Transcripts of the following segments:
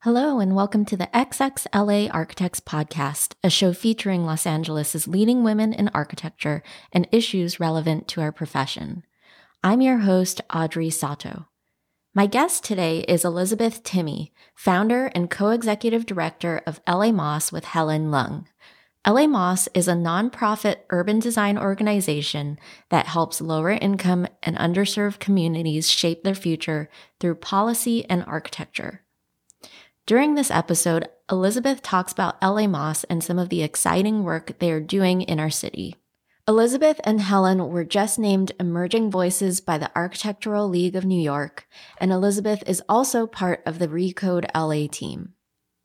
Hello, and welcome to the XXLA Architects Podcast, a show featuring Los Angeles' leading women in architecture and issues relevant to our profession. I'm your host, Audrey Sato. My guest today is Elizabeth Timme, founder and co executive director of LA-Más with Helen Leung. LA Moss is a nonprofit urban design organization that helps lower income and underserved communities shape their future through policy and architecture. During this episode, Elizabeth talks about LA-Más and some of the exciting work they are doing in our city. Elizabeth and Helen were just named Emerging Voices by the Architectural League of New York, and Elizabeth is also part of the Recode LA team.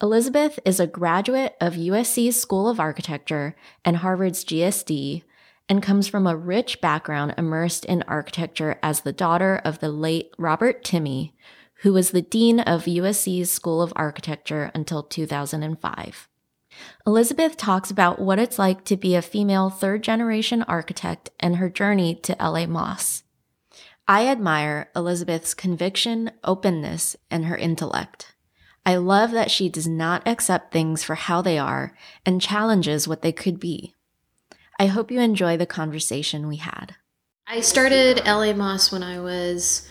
Elizabeth is a graduate of USC's School of Architecture and Harvard's GSD, and comes from a rich background immersed in architecture as the daughter of the late Robert Timme, who was the dean of USC's School of Architecture until 2005. Elizabeth talks about what it's like to be a female third generation architect and her journey to LA-Más. I admire Elizabeth's conviction, openness, and her intellect. I love that she does not accept things for how they are and challenges what they could be. I hope you enjoy the conversation we had. I started LA-Más when I was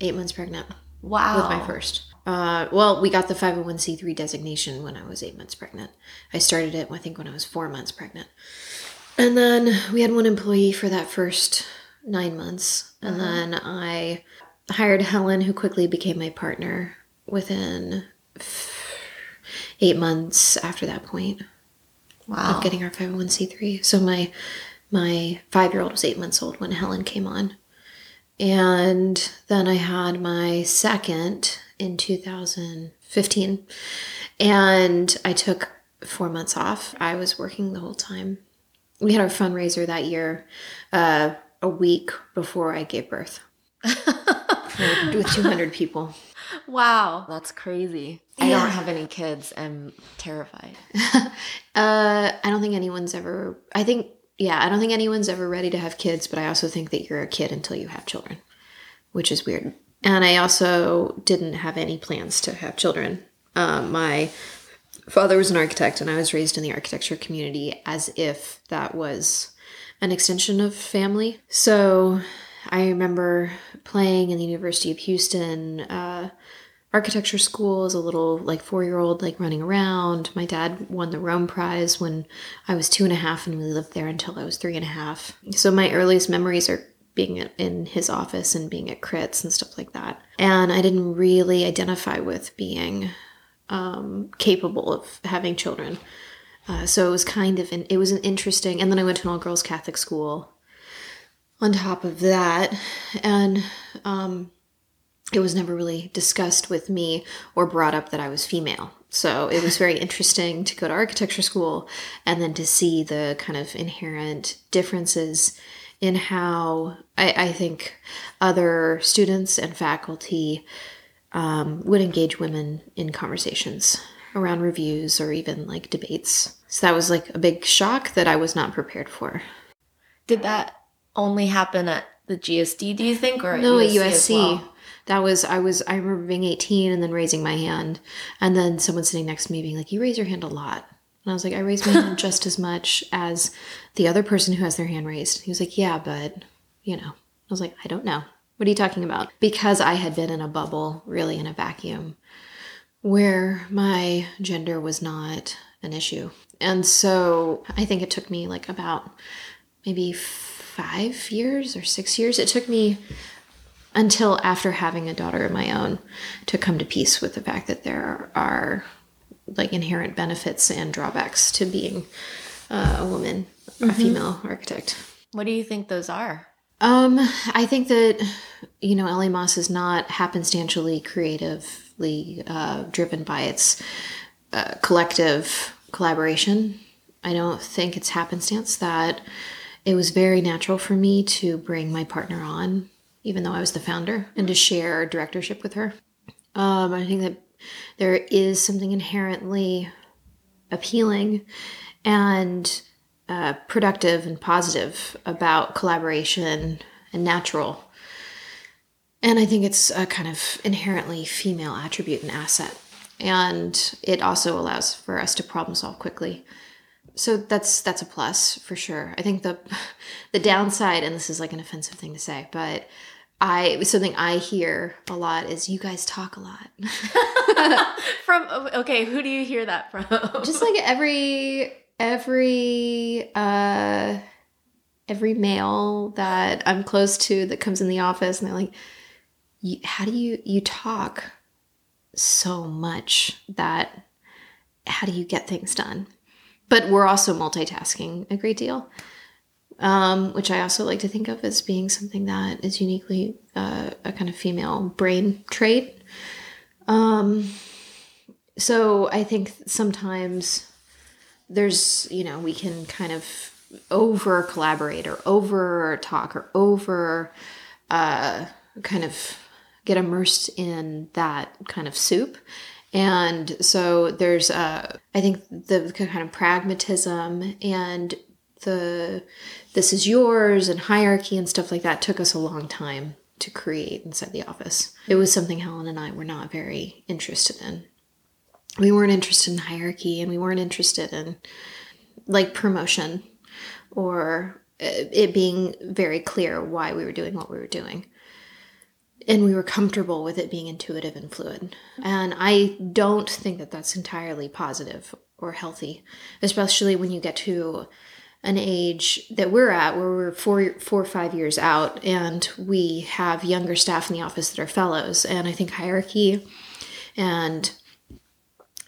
eight months pregnant. Wow. With my first. Uh, well, we got the 501c3 designation when I was eight months pregnant. I started it, I think, when I was four months pregnant. And then we had one employee for that first nine months. And uh-huh. then I hired Helen, who quickly became my partner within eight months after that point. Wow. Of getting our 501c3. So my my five year old was eight months old when Helen came on. And then I had my second in 2015. And I took four months off. I was working the whole time. We had our fundraiser that year, uh, a week before I gave birth, with 200 people. Wow, that's crazy. I don't have any kids. I'm terrified. uh, I don't think anyone's ever. I think yeah, I don't think anyone's ever ready to have kids, but I also think that you're a kid until you have children, which is weird. And I also didn't have any plans to have children. Um, my father was an architect, and I was raised in the architecture community as if that was an extension of family. So I remember playing in the University of Houston. Uh, architecture school as a little like four year old like running around. My dad won the rome prize when i was two and a half and we lived there until i was three and a half. So my earliest memories are being in his office and being at crits and stuff like that. And i didn't really identify with being um, capable of having children. Uh, so it was kind of an it was an interesting and then i went to an all girls catholic school on top of that. And um, it was never really discussed with me or brought up that I was female. So it was very interesting to go to architecture school and then to see the kind of inherent differences in how I, I think other students and faculty um, would engage women in conversations around reviews or even like debates. So that was like a big shock that I was not prepared for. Did that only happen at the GSD, do you think, or no, at USC? At USC. That was I was I remember being 18 and then raising my hand and then someone sitting next to me being like you raise your hand a lot. And I was like I raise my hand just as much as the other person who has their hand raised. He was like yeah but you know. I was like I don't know. What are you talking about? Because I had been in a bubble really in a vacuum where my gender was not an issue. And so I think it took me like about maybe five years or six years. It took me until after having a daughter of my own to come to peace with the fact that there are like inherent benefits and drawbacks to being uh, a woman, mm-hmm. a female architect. What do you think those are? Um, I think that you know, LA-Más is not happenstantially creatively uh, driven by its uh, collective collaboration. I don't think it's happenstance that it was very natural for me to bring my partner on even though I was the founder, and to share directorship with her. Um, I think that there is something inherently appealing and uh, productive and positive about collaboration and natural. And I think it's a kind of inherently female attribute and asset. and it also allows for us to problem solve quickly. So that's that's a plus for sure. I think the the downside, and this is like an offensive thing to say, but I something I hear a lot is you guys talk a lot. from okay, who do you hear that from? Just like every every uh every male that I'm close to that comes in the office and they're like, how do you you talk so much that how do you get things done? But we're also multitasking a great deal, um, which I also like to think of as being something that is uniquely uh, a kind of female brain trait. Um, so I think sometimes there's, you know, we can kind of over collaborate or over talk or over uh, kind of get immersed in that kind of soup. And so there's, uh, I think, the kind of pragmatism and the this is yours and hierarchy and stuff like that took us a long time to create inside the office. It was something Helen and I were not very interested in. We weren't interested in hierarchy and we weren't interested in like promotion or uh, it being very clear why we were doing what we were doing and we were comfortable with it being intuitive and fluid. And I don't think that that's entirely positive or healthy, especially when you get to an age that we're at where we're four, four or five years out and we have younger staff in the office that are fellows. And I think hierarchy and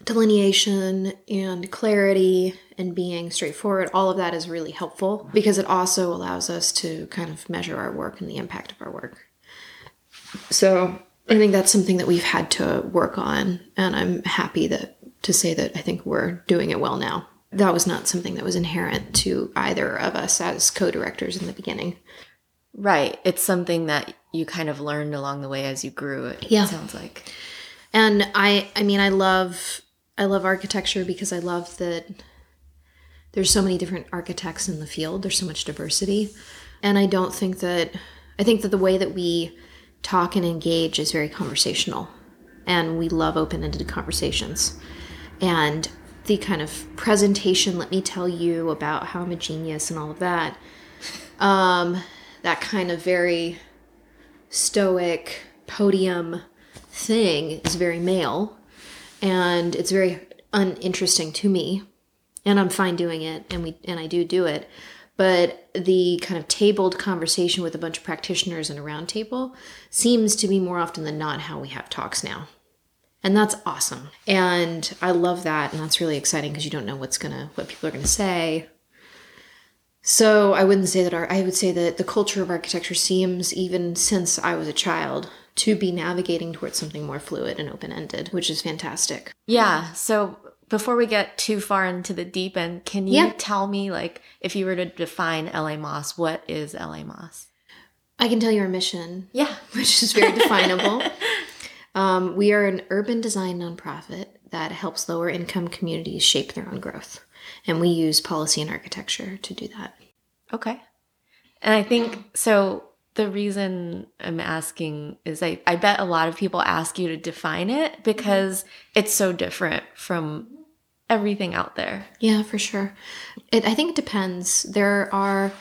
delineation and clarity and being straightforward, all of that is really helpful because it also allows us to kind of measure our work and the impact of our work. So I think that's something that we've had to work on, and I'm happy that to say that I think we're doing it well now. That was not something that was inherent to either of us as co-directors in the beginning. Right. It's something that you kind of learned along the way as you grew. It yeah. sounds like. And I I mean I love I love architecture because I love that there's so many different architects in the field. There's so much diversity. And I don't think that I think that the way that we talk and engage is very conversational. And we love open ended conversations. And the kind of presentation, let me tell you about how I'm a genius and all of that, um, that kind of very stoic podium thing is very male. And it's very uninteresting to me. And I'm fine doing it, and we and I do do it but the kind of tabled conversation with a bunch of practitioners in a round table seems to be more often than not how we have talks now. And that's awesome. And I love that. And that's really exciting because you don't know what's to, what people are going to say. So I wouldn't say that our, I would say that the culture of architecture seems, even since I was a child, to be navigating towards something more fluid and open ended, which is fantastic. Yeah. So before we get too far into the deep end, can you yeah. tell me, like, if you were to define LA-Más, what is LA-Más? I can tell you our mission. Yeah. Which is very definable. um, we are an urban design nonprofit that helps lower income communities shape their own growth. And we use policy and architecture to do that. Okay. And I think so. The reason I'm asking is I, I bet a lot of people ask you to define it because it's so different from everything out there. Yeah, for sure. It, I think it depends. There are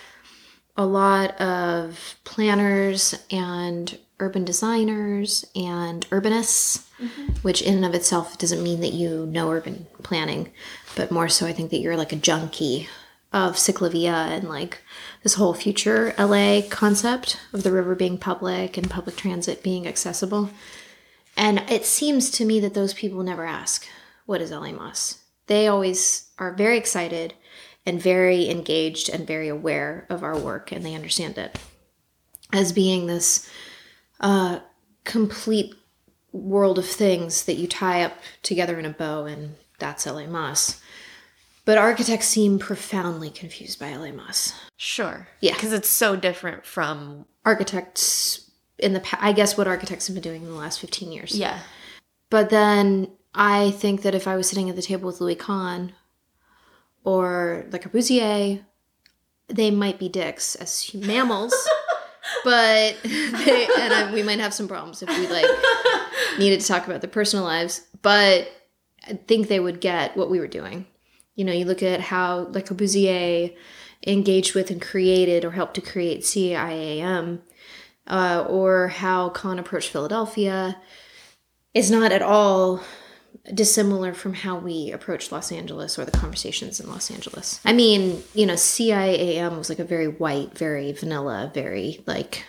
a lot of planners and urban designers and urbanists, mm-hmm. which in and of itself doesn't mean that you know urban planning, but more so I think that you're like a junkie of CicLAvia and like this whole future LA concept of the river being public and public transit being accessible. And it seems to me that those people never ask, what is LA-Más? they always are very excited and very engaged and very aware of our work and they understand it as being this uh, complete world of things that you tie up together in a bow and that's LA-Más. But architects seem profoundly confused by LA-Más. Sure. Yeah. Because it's so different from architects in the past. I guess what architects have been doing in the last 15 years. Yeah. But then I think that if I was sitting at the table with Louis Kahn or Le Corbusier, they might be dicks as mammals, but they, and I, we might have some problems if we like needed to talk about their personal lives. But I think they would get what we were doing. You know, you look at how Le Corbusier engaged with and created or helped to create CIAM, uh, or how Kahn approached Philadelphia, is not at all dissimilar from how we approach Los Angeles or the conversations in Los Angeles. I mean, you know, CIAM was like a very white, very vanilla, very like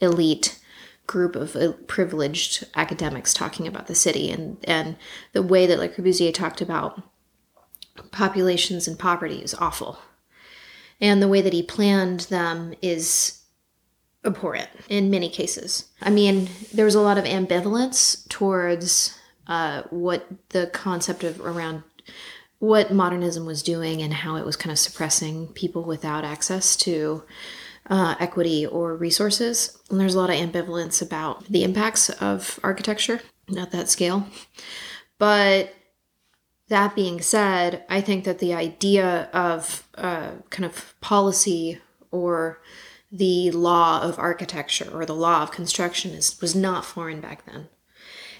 elite group of uh, privileged academics talking about the city and and the way that like Corbusier talked about populations and poverty is awful. And the way that he planned them is abhorrent in many cases. I mean, there was a lot of ambivalence towards uh, what the concept of around what modernism was doing and how it was kind of suppressing people without access to uh, equity or resources. And there's a lot of ambivalence about the impacts of architecture at that scale. But that being said, I think that the idea of uh, kind of policy or the law of architecture or the law of construction is, was not foreign back then.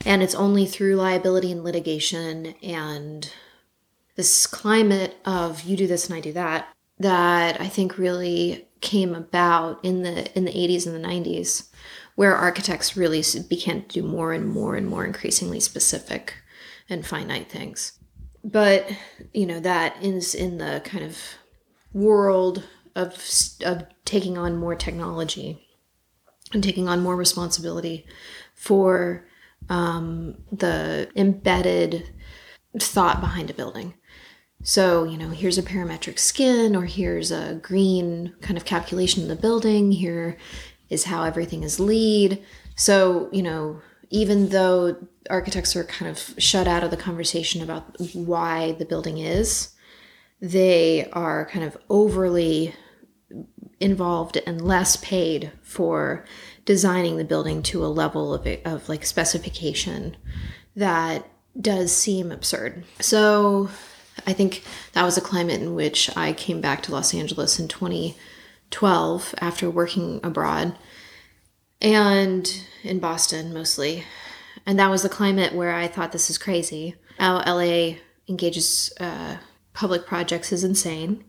And it's only through liability and litigation and this climate of you do this and I do that that I think really came about in the in the 80s and the 90s where architects really began to do more and more and more increasingly specific and finite things. But, you know, that is in the kind of world of of taking on more technology and taking on more responsibility for um, the embedded thought behind a building. So, you know, here's a parametric skin, or here's a green kind of calculation of the building. Here is how everything is LEED. So, you know, even though architects are kind of shut out of the conversation about why the building is, they are kind of overly involved and less paid for designing the building to a level of, of like specification that does seem absurd. So I think that was a climate in which I came back to Los Angeles in 2012 after working abroad and in Boston mostly. And that was the climate where I thought this is crazy. How LA engages uh, public projects is insane,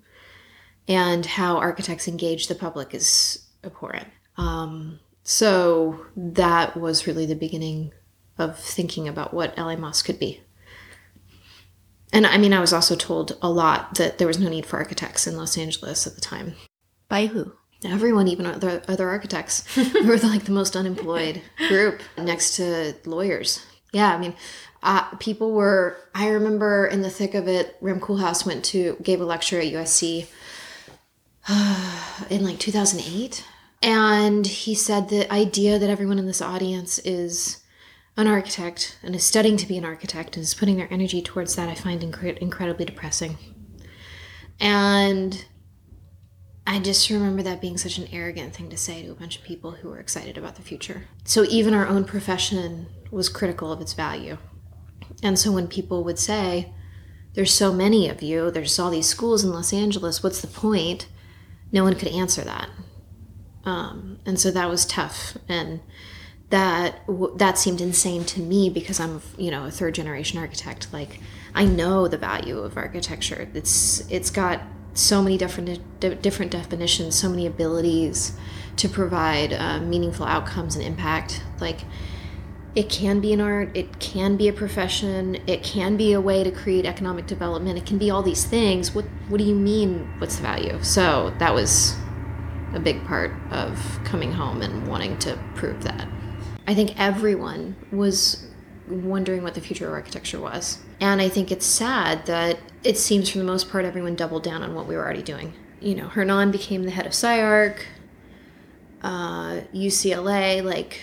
and how architects engage the public is abhorrent. Um, so that was really the beginning of thinking about what LA-Más could be. And I mean, I was also told a lot that there was no need for architects in Los Angeles at the time. By who? Everyone, even other, other architects, were like the most unemployed group next to lawyers. Yeah, I mean, uh, people were. I remember in the thick of it, Rem Koolhaas went to gave a lecture at USC in like 2008 and he said the idea that everyone in this audience is an architect and is studying to be an architect and is putting their energy towards that, I find incre- incredibly depressing. And I just remember that being such an arrogant thing to say to a bunch of people who were excited about the future. So even our own profession was critical of its value. And so when people would say, There's so many of you, there's all these schools in Los Angeles, what's the point? No one could answer that. Um, and so that was tough. And that that seemed insane to me because I'm, you know, a third generation architect. Like I know the value of architecture. It's it's got so many different different definitions, so many abilities to provide uh, meaningful outcomes and impact. Like it can be an art, it can be a profession, it can be a way to create economic development. It can be all these things. What what do you mean? What's the value? So that was a big part of coming home and wanting to prove that. I think everyone was wondering what the future of architecture was. And I think it's sad that it seems for the most part everyone doubled down on what we were already doing. You know, Hernan became the head of SCI-Arc, uh, UCLA, like,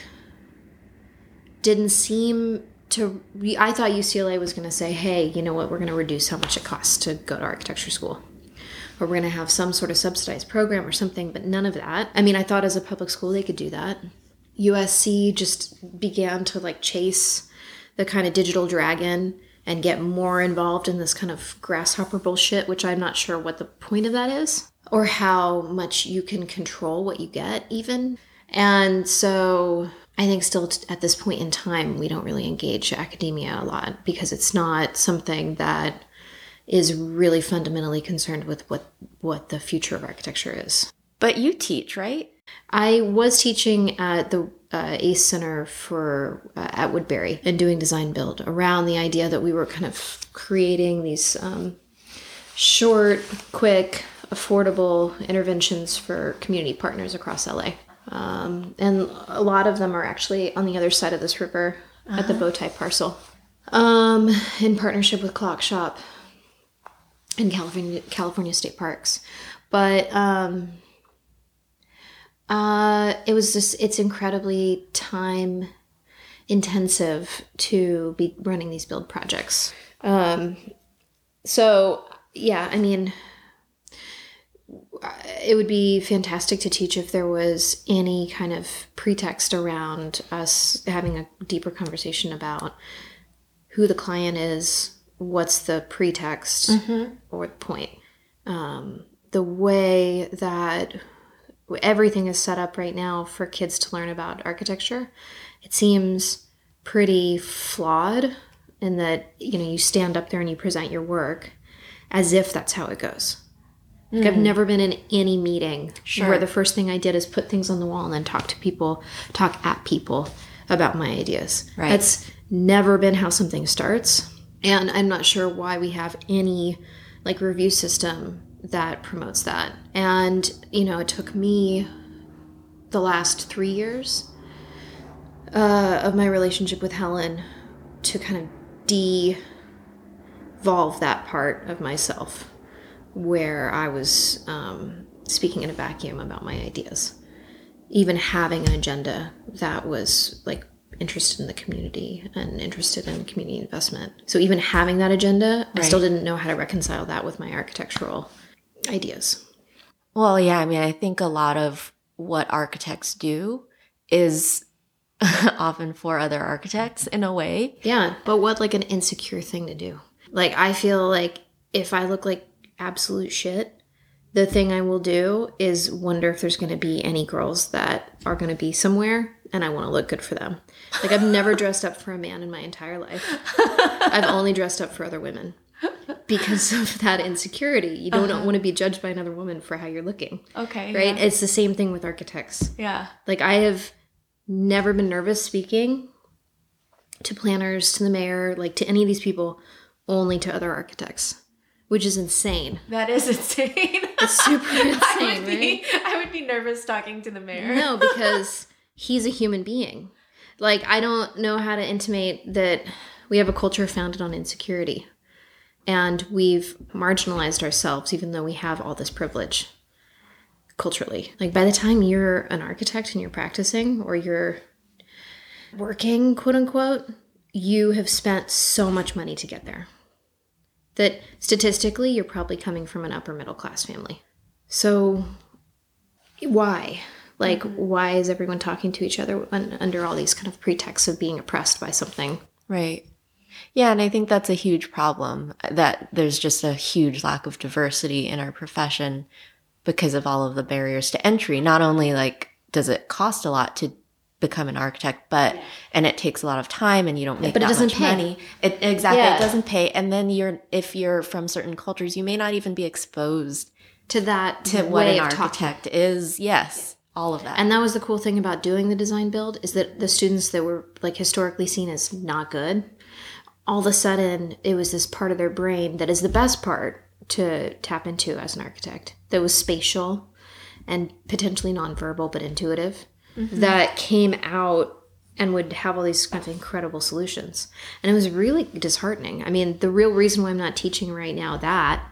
didn't seem to. I thought UCLA was going to say, hey, you know what, we're going to reduce how much it costs to go to architecture school or we're going to have some sort of subsidized program or something, but none of that. I mean, I thought as a public school they could do that. USC just began to like chase the kind of digital dragon and get more involved in this kind of grasshopper bullshit, which I'm not sure what the point of that is or how much you can control what you get, even. And so I think still t- at this point in time, we don't really engage academia a lot because it's not something that is really fundamentally concerned with what what the future of architecture is. But you teach, right? I was teaching at the uh, ACE Center for uh, at Woodbury and doing design build around the idea that we were kind of creating these um, short, quick, affordable interventions for community partners across LA. Um, and a lot of them are actually on the other side of this river uh-huh. at the Bowtie parcel um, in partnership with Clockshop in California, California State Parks. But um, uh, it was just, it's incredibly time intensive to be running these build projects. Um, so, yeah, I mean, it would be fantastic to teach if there was any kind of pretext around us having a deeper conversation about who the client is, what's the pretext mm-hmm. or the point. Um, the way that everything is set up right now for kids to learn about architecture, it seems pretty flawed in that you know you stand up there and you present your work as if that's how it goes like I've mm. never been in any meeting sure. where the first thing I did is put things on the wall and then talk to people, talk at people about my ideas. Right. That's never been how something starts. And I'm not sure why we have any like review system that promotes that. And, you know, it took me the last three years uh, of my relationship with Helen to kind of devolve that part of myself where I was um, speaking in a vacuum about my ideas. Even having an agenda that was like interested in the community and interested in community investment. So even having that agenda, right. I still didn't know how to reconcile that with my architectural ideas. Well, yeah, I mean, I think a lot of what architects do is often for other architects in a way. Yeah, but what like an insecure thing to do? Like I feel like if I look like absolute shit, the thing I will do is wonder if there's going to be any girls that are going to be somewhere and I want to look good for them. Like I've never dressed up for a man in my entire life. I've only dressed up for other women because of that insecurity. You don't uh-huh. want to be judged by another woman for how you're looking. Okay. Right? Yeah. It's the same thing with architects. Yeah. Like I have never been nervous speaking to planners, to the mayor, like to any of these people, only to other architects which is insane. That is insane. It's super insane, I would be, right? I would be nervous talking to the mayor. No, because he's a human being. Like I don't know how to intimate that we have a culture founded on insecurity. And we've marginalized ourselves even though we have all this privilege culturally. Like by the time you're an architect and you're practicing or you're working, quote unquote, you have spent so much money to get there that statistically you're probably coming from an upper middle class family. So why? Like mm-hmm. why is everyone talking to each other under all these kind of pretexts of being oppressed by something? Right. Yeah, and I think that's a huge problem that there's just a huge lack of diversity in our profession because of all of the barriers to entry. Not only like does it cost a lot to become an architect, but yeah. and it takes a lot of time and you don't make but it doesn't pay. money. It exactly yeah. it doesn't pay. And then you're if you're from certain cultures, you may not even be exposed to that to what an architect talking. is. Yes. All of that. And that was the cool thing about doing the design build is that the students that were like historically seen as not good, all of a sudden it was this part of their brain that is the best part to tap into as an architect. That was spatial and potentially nonverbal but intuitive mm-hmm. that came out and would have all these kind of incredible solutions. And it was really disheartening. I mean, the real reason why I'm not teaching right now that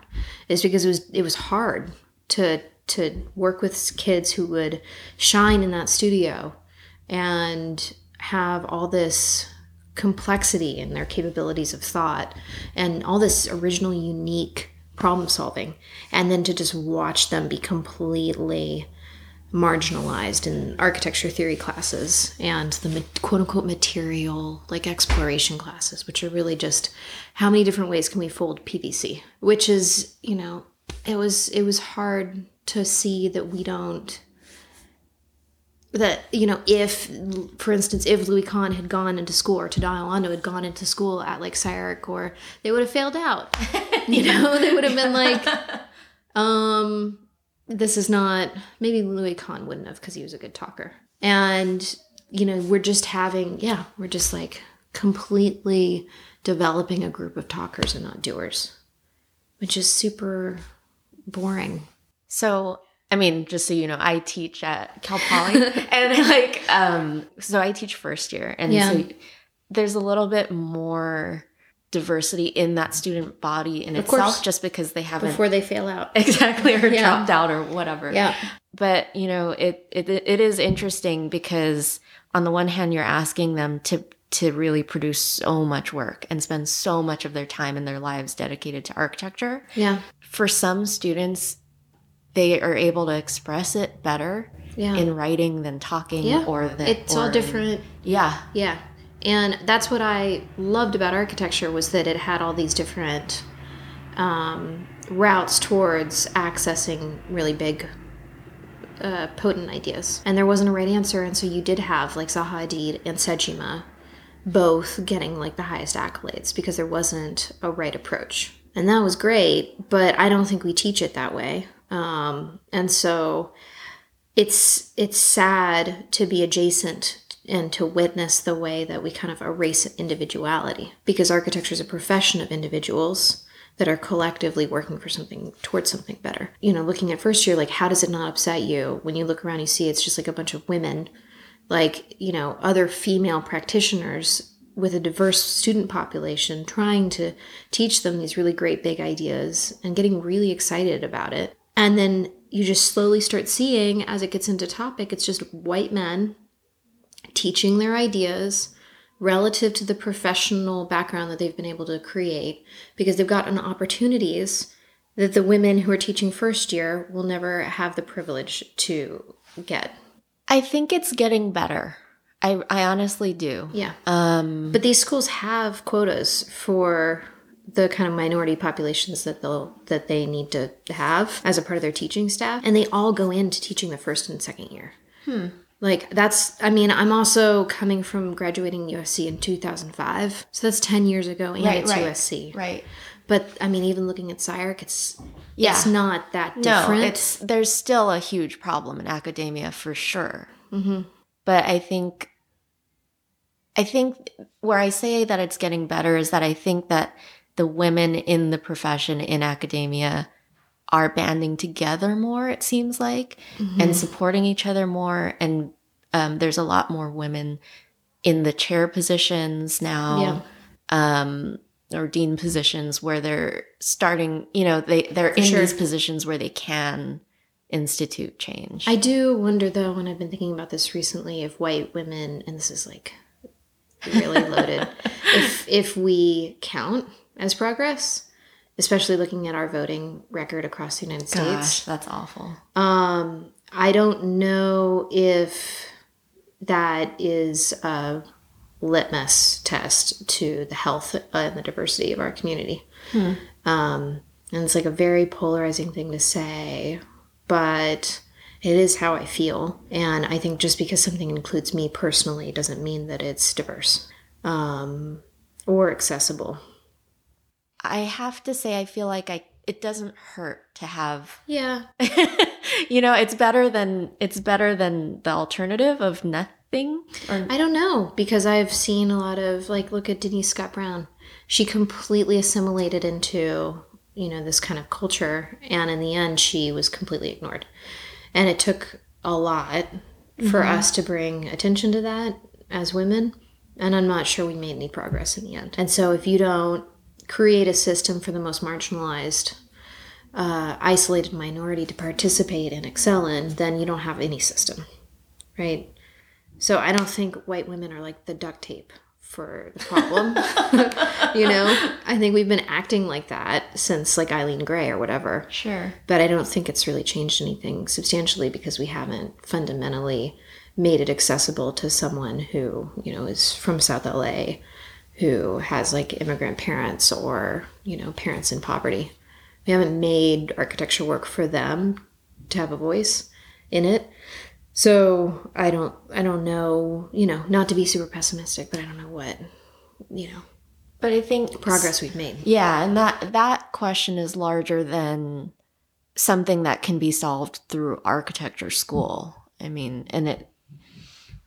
is because it was it was hard to to work with kids who would shine in that studio and have all this complexity in their capabilities of thought and all this original unique problem solving and then to just watch them be completely marginalized in architecture theory classes and the quote unquote material like exploration classes, which are really just how many different ways can we fold PVC, which is, you know, it was it was hard to see that we don't that you know if for instance if louis kahn had gone into school or Tadao Ando had gone into school at like SCI-Arc or they would have failed out. You know they would have been like um this is not maybe louis kahn wouldn't have because he was a good talker. And you know we're just having yeah we're just like completely developing a group of talkers and not doers which is super boring. So, I mean, just so you know, I teach at Cal Poly, and like, um, so I teach first year, and Yeah. so there's a little bit more diversity in that student body in Of itself, course. just because they haven't before they fail out exactly or Yeah. dropped out or whatever. yeah But you know, it it it is interesting because on the one hand, you're asking them to to really produce so much work and spend so much of their time in their lives dedicated to architecture yeah for some students they are able to express it better yeah in writing than talking Yeah. or than it's or all in- different yeah Yeah. And that's what I loved about architecture was that it had all these different um, routes towards accessing really big, uh, potent ideas. And there wasn't a right answer, and so you did have like Zaha Hadid and Sejima both getting like the highest accolades because there wasn't a right approach. And that was great, but I don't think we teach it that way. Um, and so it's it's sad to be adjacent and to witness the way that we kind of erase individuality. Because architecture is a profession of individuals that are collectively working for something towards something better. You know looking at first year like how does it not upset you? When you look around you see it's just like a bunch of women. Like you know other female practitioners with a diverse student population trying to teach them these really great big ideas and getting really excited about it. And then you just slowly start seeing as it gets into topic it's just white men teaching their ideas relative to the professional background that they've been able to create because they've gotten opportunities that the women who are teaching first year will never have the privilege to get. I think it's getting better. I i honestly do. Yeah. Um But these schools have quotas for the kind of minority populations that they'll that they need to have as a part of their teaching staff, and they all go into teaching the first and second year. Like that's, I mean, I'm also coming from graduating USC in 2005, so that's 10 years ago, and Right, it's right. USC. right But I mean, even looking at SCI-Arc, it's Yeah. it's not that different no it's there's still a huge problem in academia for sure mm-hmm. but i think i think where i say that it's getting better is that i think that the women in the profession in academia are banding together more it seems like and supporting each other more and um, there's a lot more women in the chair positions now Yeah. um, or dean positions where they're starting you know they they're in sure. these positions where they can institute change I do wonder though, and I've been thinking about this recently, if white women, and this is like really loaded, if if we count as progress, especially looking at our voting record across the United gosh States, that's awful um, I don't know if that is a litmus test to the health and the diversity of our community. Um, and it's like a very polarizing thing to say, but it is how I feel. And I think just because something includes me personally doesn't mean that it's diverse um, or accessible. I have to say i feel like i it doesn't hurt to have Yeah. you know it's better than it's better than the alternative of nothing or I don't know because I've seen a lot of like look at Denise Scott Brown. She completely assimilated into, you know, this kind of culture and in the end she was completely ignored. And it took a lot for mm-hmm. us to bring attention to that as women, and I'm not sure we made any progress in the end. And so if you don't create a system for the most marginalized uh, isolated minority to participate and excel in, then you don't have any system, right? So I don't think white women are like the duct tape for the problem. you know, I think we've been acting like that since like Eileen Gray or whatever. sure But I don't think it's really changed anything substantially because we haven't fundamentally made it accessible to someone who, you know, is from South LA, who has like immigrant parents or, you know, parents in poverty. We haven't made architecture work for them to have a voice in it. So I don't I don't know, you know, not to be super pessimistic, but I don't know what, you know, But I think progress we've made. Yeah, and that that question is larger than something that can be solved through architecture school. I mean, and it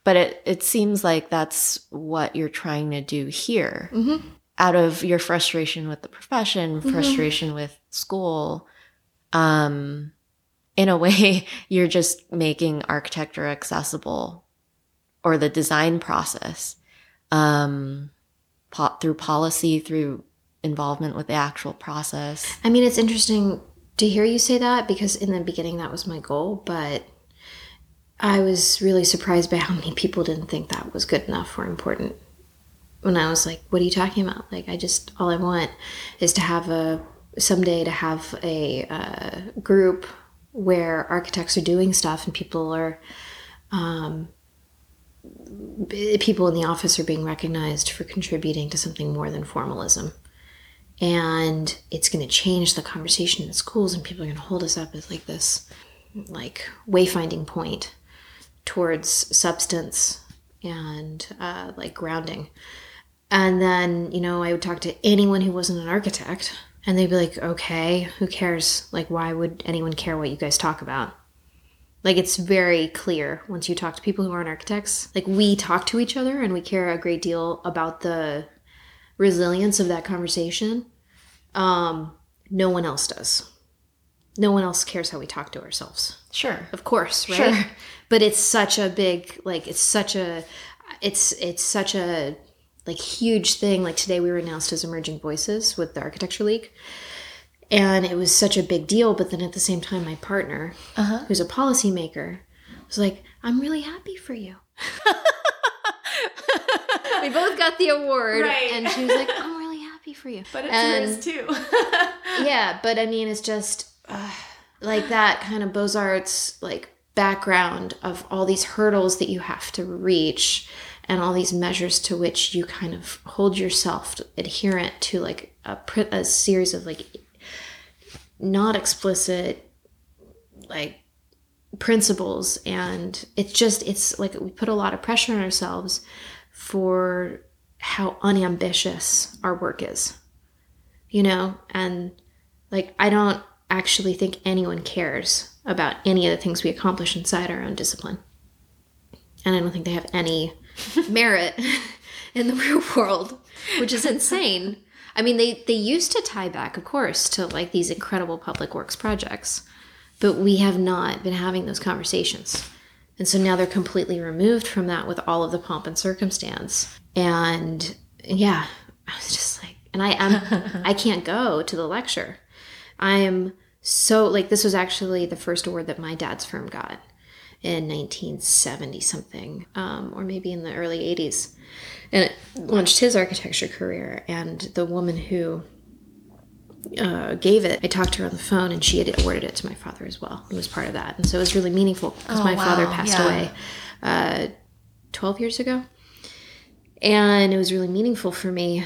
but it it seems like that's what you're trying to do here. Mm-hmm. Out of your frustration with the profession, frustration with school, um in a way you're just making architecture accessible or the design process. Um po- through policy, through involvement with the actual process. I mean, it's interesting to hear you say that because in the beginning that was my goal, but I was really surprised by how many people didn't think that was good enough or important. When I was like, "What are you talking about?" Like, I just all I want is to have a someday to have a uh, group where architects are doing stuff and people are um, people in the office are being recognized for contributing to something more than formalism and it's going to change the conversation in schools and people are going to hold us up as like this like wayfinding point towards substance and uh, like grounding. And then you know i would talk to anyone who wasn't an architect and they'd be like okay who cares? Like why would anyone care what you guys talk about? Like it's very clear once you talk to people who aren't architects. Like we talk to each other and we care a great deal about the resilience of that conversation. Um no one else does no one else cares how we talk to ourselves Sure. of course right Sure. but it's such a big like it's such a it's it's such a like huge thing like today we were announced as emerging voices with the architecture league and it was such a big deal but then at the same time my partner Uh-huh. who's a policymaker was like i'm really happy for you we both got the award Right. and she was like i'm really happy for you But it's And- yours too. yeah, but I mean, it's just uh, like that kind of Beaux-Arts like background of all these hurdles that you have to reach and all these measures to which you kind of hold yourself adherent to like a, a series of like not explicit like principles. And it's just it's like we put a lot of pressure on ourselves for how unambitious our work is you know? And like i don't actually think anyone cares about any of the things we accomplish inside our own discipline. And i don't think they have any merit in the real world which is insane. I mean they they used to tie back of course to like these incredible public works projects but we have not been having those conversations. And so now they're completely removed from that with all of the pomp and circumstance. And yeah i was just like and i am i can't go to the lecture. I am so like this was actually the first award that my dad's firm got in 1970 something um, or maybe in the early 80s and it launched his architecture career and the woman who uh, gave it i talked to her on the phone and she had awarded it to my father as well and was part of that. And so it was really meaningful because Oh, my father passed Yeah. away uh, 12 years ago. And it was really meaningful for me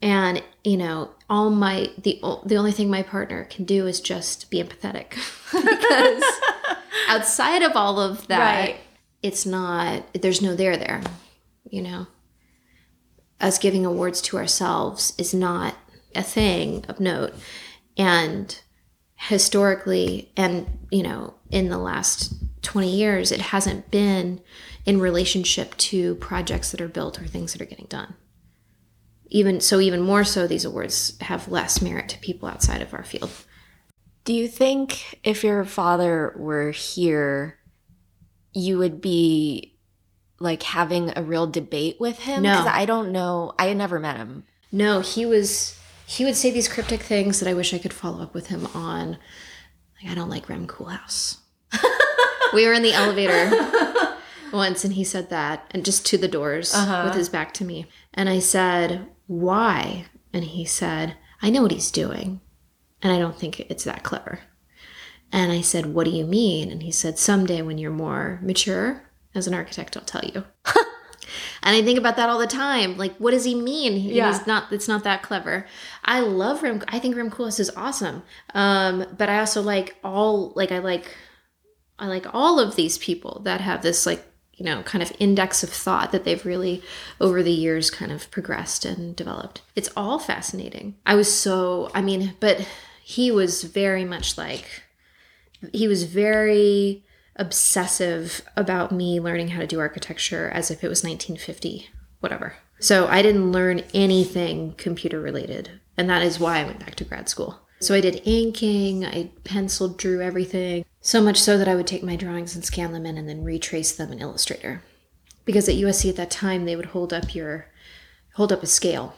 and you know all my the the only thing my partner can do is just be empathetic. Because outside of all of that Right. it's not there's no there there you know? Us giving awards to ourselves is not a thing of note. And historically and you know in the last 20 years it hasn't been in relationship to projects that are built or things that are getting done even so even more so these awards have less merit to people outside of our field Do you think if your father were here, you would be like having a real debate with him? No. I don't know. I never met him. No, he was he would say these cryptic things that I wish I could follow up with him on. Like I don't like Rem Koolhaas. we were in the elevator once and he said that and just to the doors Uh-huh. with his back to me. And I said, "Why?" And he said, "I know what he's doing, and I don't think it's that clever." And I said, "What do you mean?" And he said, "Someday when you're more mature as an architect, I'll tell you." And I think about that all the time. Like, what does he mean? He- Yeah. He's not. It's not that clever. I love Rem. I think Rem Koolhaas is awesome. Um, but I also like all. Like, I like I like all of these people that have this like you know kind of index of thought that they've really over the years kind of progressed and developed. It's all fascinating. I was so I mean, but he was very much like he was very obsessive about me learning how to do architecture as if it was 1950, whatever. So I didn't learn anything computer related. And that is why I went back to grad school. So I did inking, I penciled, drew everything. So much so that I would take my drawings and scan them in and then retrace them in Illustrator. Because at USC at that time, they would hold up your hold up a scale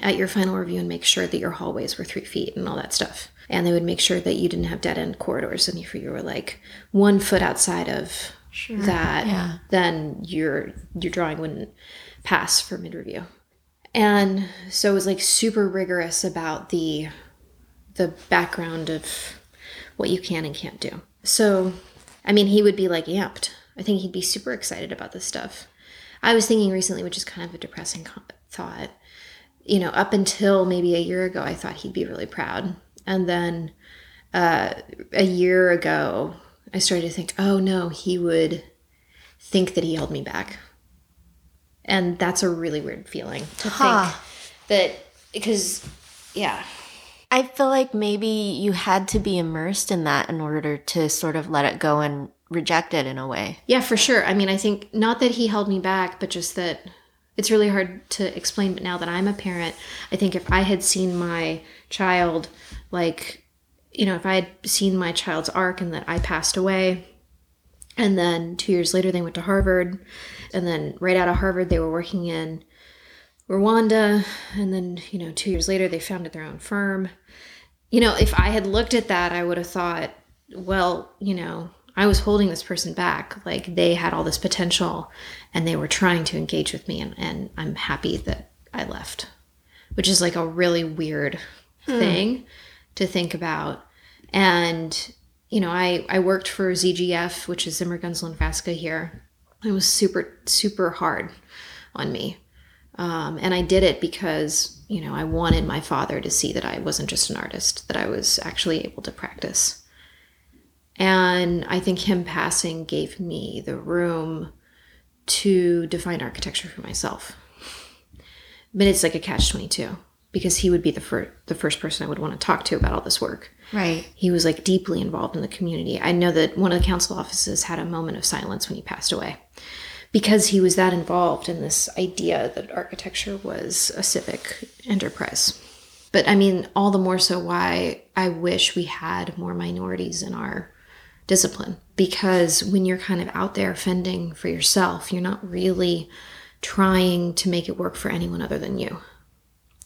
at your final review and make sure that your hallways were three feet and all that stuff. And they would make sure that you didn't have dead end corridors and if you were like one foot outside of Sure. that, Yeah. then your your drawing wouldn't pass for mid review. And so it was like super rigorous about the the background of what you can and can't do. So, I mean, he would be like amped. I think he'd be super excited about this stuff. I was thinking recently, which is kind of a depressing thought. You know, up until maybe a year ago, I thought he'd be really proud. And then uh, a year ago, I started to think, oh no, he would think that he held me back. And that's a really weird feeling to Huh. think that, because, yeah, I feel like maybe you had to be immersed in that in order to sort of let it go and reject it in a way. Yeah, for sure. I mean, I think not that he held me back, but just that it's really hard to explain. But now that I'm a parent, I think if I had seen my child, like, you know, if I had seen my child's arc and that I passed away, and then two years later they went to Harvard, and then right out of Harvard they were working in Rwanda, and then, you know, two years later they founded their own firm. You know, if I had looked at that, I would have thought, well, you know, I was holding this person back. Like they had all this potential and they were trying to engage with me, and, and I'm happy that I left, which is like a really weird hmm. thing to think about. And, you know, I, I worked for ZGF, which is Zimmer Gunsul and Frasca here. It was super, super hard on me. Um, and I did it because, you know, I wanted my father to see that I wasn't just an artist, that I was actually able to practice. And I think him passing gave me the room to define architecture for myself. But it's like a catch 22 because he would be the, fir- the first person I would want to talk to about all this work. Right. He was like deeply involved in the community. I know that one of the council offices had a moment of silence when he passed away because he was that involved in this idea that architecture was a civic enterprise. But I mean, all the more so why I wish we had more minorities in our discipline because when you're kind of out there fending for yourself, you're not really trying to make it work for anyone other than you.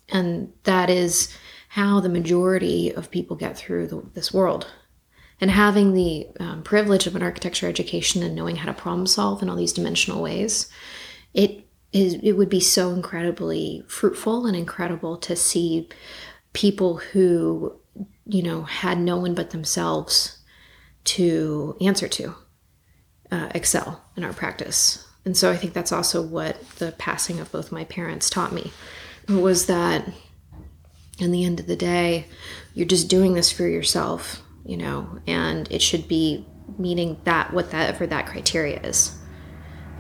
And that is how the majority of people get through the, this world. And having the um, privilege of an architecture education and knowing how to problem solve in all these dimensional ways, it is it would be so incredibly fruitful and incredible to see people who you know had no one but themselves to answer to uh, excel in our practice. And so I think that's also what the passing of both my parents taught me was that in the end of the day, you're just doing this for yourself, you know, and it should be meeting that whatever that criteria is.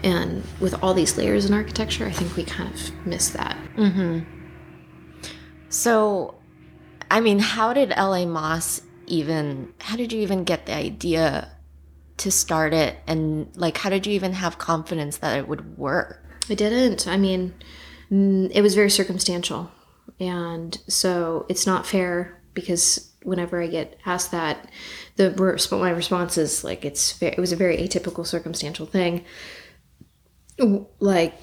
And with all these layers in architecture, I think we kind of miss that. So, I mean, how did LA-Más even, how did you even get the idea to start it? And like, how did you even have confidence that it would work? I didn't. I mean, mm, it was very circumstantial. And so it's not fair because whenever I get asked that, the my response is like it's it was a very atypical circumstantial thing. Like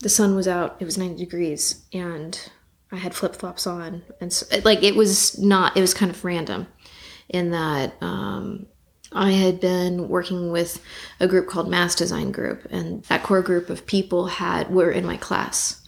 the sun was out, it was 90 degrees, and I had flip flops on, and so, like it was not. It was kind of random, in that um, I had been working with a group called Mass Design Group, and that core group of people had were in my class,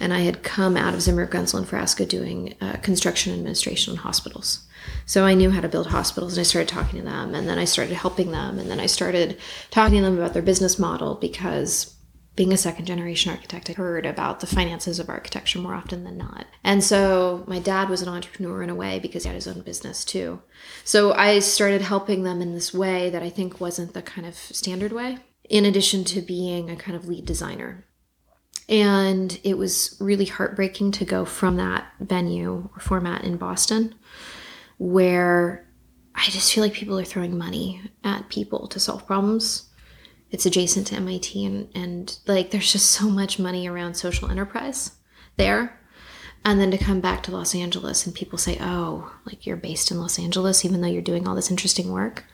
and I had come out of Zimmer Gunsul and Frasca doing uh, construction administration in hospitals. So I knew how to build hospitals, and I started talking to them, and then I started helping them, and then I started talking to them about their business model because being a second generation architect, I heard about the finances of architecture more often than not. And so my dad was an entrepreneur in a way because he had his own business too. So I started helping them in this way that I think wasn't the kind of standard way, in addition to being a kind of lead designer. And it was really heartbreaking to go from that venue or format in Boston where I just feel like people are throwing money at people to solve problems it's adjacent to MIT and, and like there's just so much money around social enterprise there. And then to come back to Los Angeles and people say, oh, like you're based in Los Angeles, even though you're doing all this interesting work.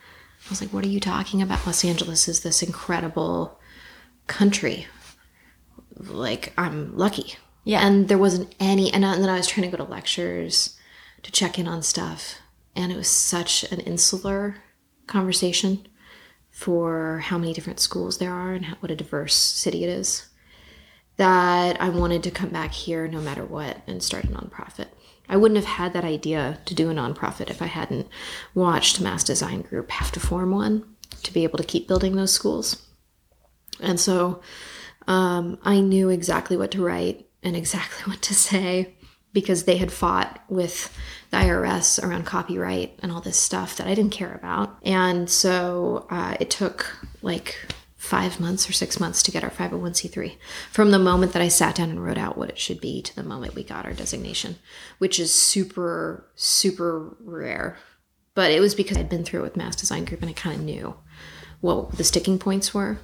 I was like, what are you talking about? Los Angeles is this incredible country. Like, I'm lucky. Yeah. And there wasn't any, and uh, then I was trying to go to lectures to check in on stuff. And it was such an insular conversation for how many different schools there are and how, what a diverse city it is that I wanted to come back here no matter what and start a nonprofit. I wouldn't have had that idea to do a nonprofit if I hadn't watched Mass Design Group have to form one to be able to keep building those schools. And so um, I knew exactly what to write and exactly what to say because they had fought with the IRS around copyright and all this stuff that I didn't care about. And so uh, it took like five months or six months to get our 501c3 from the moment that I sat down and wrote out what it should be to the moment we got our designation, which is super, super rare. But it was because I'd been through it with Mass Design Group and I kind of knew what the sticking points were.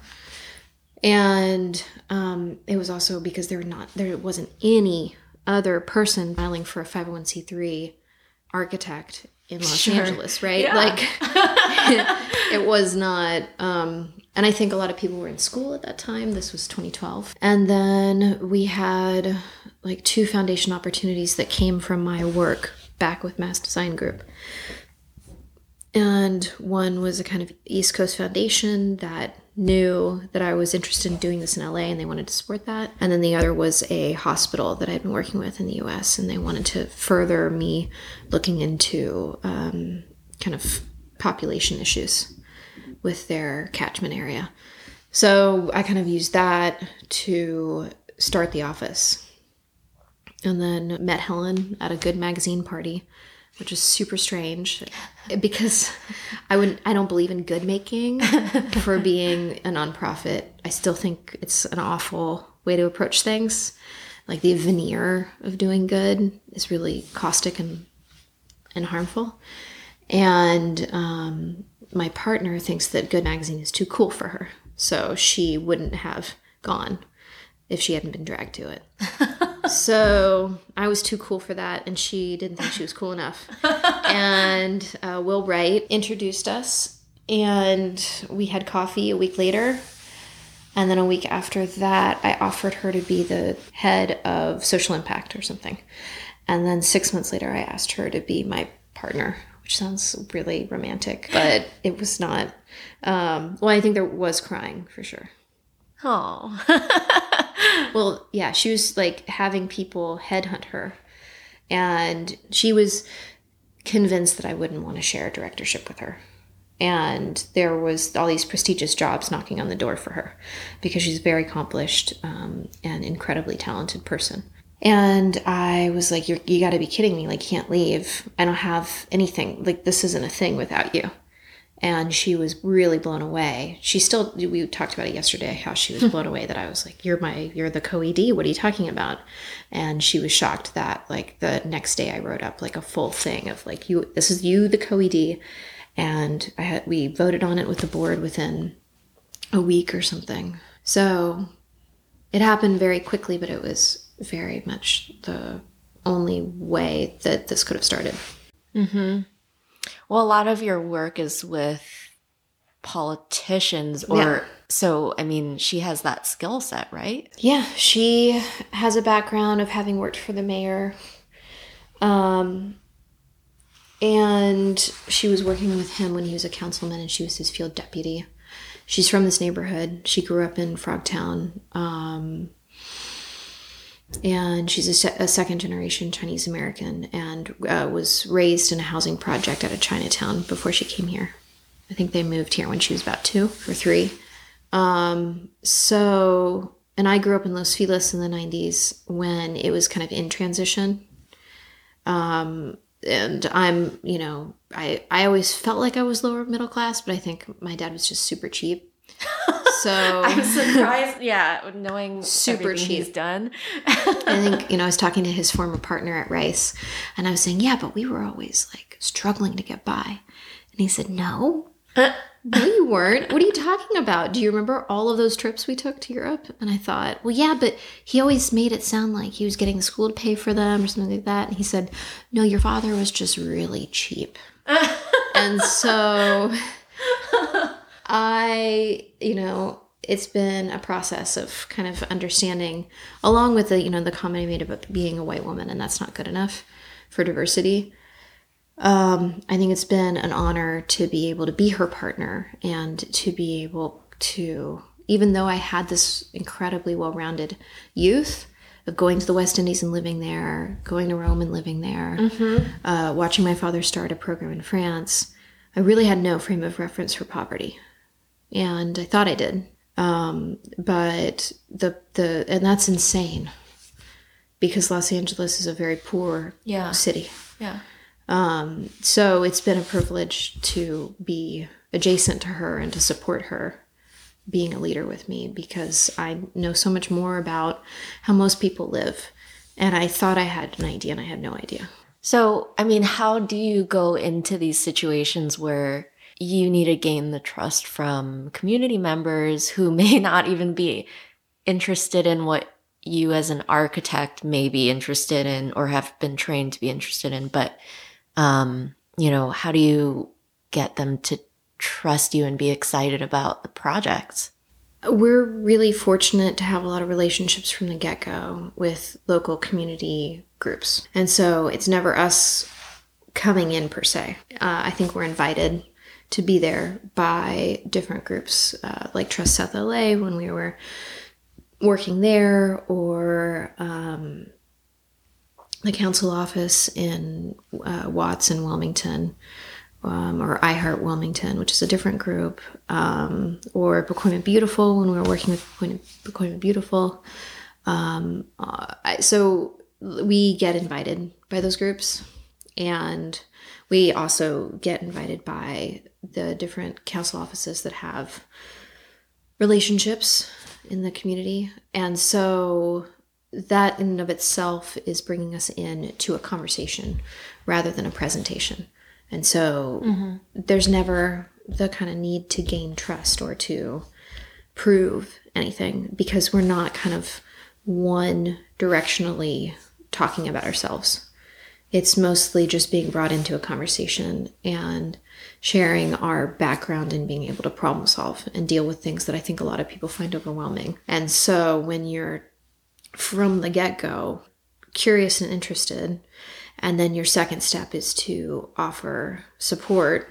And um, it was also because there were not there wasn't any other person filing for a 501c3 architect in Los sure. Angeles, right? Yeah. Like it, was not um and I think a lot of people were in school at that time. This was 2012. And then we had like two foundation opportunities that came from my work back with Mass Design Group. And one was a kind of East Coast foundation that knew that I was interested in doing this in LA and they wanted to support that. And then the other was a hospital that I'd been working with in the US and they wanted to further me looking into um, kind of population issues with their catchment area. So I kind of used that to start the office. And then met Helen at a good magazine party which is super strange because I wouldn't I don't believe in good making for being a nonprofit. I still think it's an awful way to approach things. Like the veneer of doing good is really caustic and and harmful. And um, my partner thinks that Good Magazine is too cool for her, so she wouldn't have gone if she hadn't been dragged to it. so I was too cool for that, and she didn't think she was cool enough. and uh, Will Wright introduced us, and we had coffee a week later. And then a week after that, I offered her to be the head of social impact or something. And then six months later, I asked her to be my partner, which sounds really romantic, but it was not. Um, well, I think there was crying for sure. Oh. well, yeah, she was like having people headhunt her. And she was convinced that I wouldn't want to share a directorship with her. And there was all these prestigious jobs knocking on the door for her because she's a very accomplished um, and incredibly talented person. And I was like, you got to be kidding me. Like, can't leave. I don't have anything. Like, this isn't a thing without you and she was really blown away. She still we talked about it yesterday how she was blown away that I was like you're my you're the co-ed what are you talking about? And she was shocked that like the next day I wrote up like a full thing of like you this is you the co-ed and I had we voted on it with the board within a week or something. So it happened very quickly but it was very much the only way that this could have started. Mhm. Well, a lot of your work is with politicians or yeah. so I mean, she has that skill set, right? Yeah, she has a background of having worked for the mayor. Um and she was working with him when he was a councilman and she was his field deputy. She's from this neighborhood. She grew up in Frogtown. Um, and she's a, a second generation Chinese American and uh, was raised in a housing project out of Chinatown before she came here. I think they moved here when she was about two or three. Um, so and I grew up in Los Feliz in the 90s when it was kind of in transition. Um, and I'm, you know, I, I always felt like I was lower middle class, but I think my dad was just super cheap. So I'm surprised, yeah, knowing Super everything he's done. I think, you know, I was talking to his former partner at Rice and I was saying, yeah, but we were always like struggling to get by. And he said, no, Uh, no, you weren't. What are you talking about? Do you remember all of those trips we took to Europe? And I thought, well, yeah, but he always made it sound like he was getting the school to pay for them or something like that. And he said, no, your father was just really cheap. and so I, you know, it's been a process of kind of understanding, along with the, you know, the comment I made about being a white woman, and that's not good enough for diversity. Um, I think it's been an honor to be able to be her partner and to be able to, even though I had this incredibly well rounded youth of going to the West Indies and living there, going to Rome and living there, uh, watching my father start a program in France, I really had no frame of reference for poverty. And I thought I did. Um, but the, the, and that's insane because Los Angeles is a very poor Yeah. city. Yeah. Um, so it's been a privilege to be adjacent to her and to support her being a leader with me because I know so much more about how most people live. And I thought I had an idea and I had no idea. So, I mean, how do you go into these situations where you need to gain the trust from community members who may not even be interested in what you as an architect may be interested in or have been trained to be interested in, but um, you know, how do you get them to trust you and be excited about the projects? We're really fortunate to have a lot of relationships from the get go with local community groups. And so it's never us coming in per se. Uh, I think we're invited to be there by different groups uh, like Trust South LA when we were working there, or um, the council office in uh, Watts and Wilmington um, or I Heart Wilmington, which is a different group, um, or Pacoima Beautiful when we were working with Pacoima Beautiful. Um, uh, so we get invited by those groups, and we also get invited by the different council offices that have relationships in the community, and so that in and of itself is bringing us in to a conversation rather than a presentation. And so mm-hmm. there's never the kind of need to gain trust or to prove anything because we're not kind of one directionally talking about ourselves. It's mostly just being brought into a conversation and sharing our background and being able to problem solve and deal with things that I think a lot of people find overwhelming. And so when you're from the get go curious and interested, and then your second step is to offer support,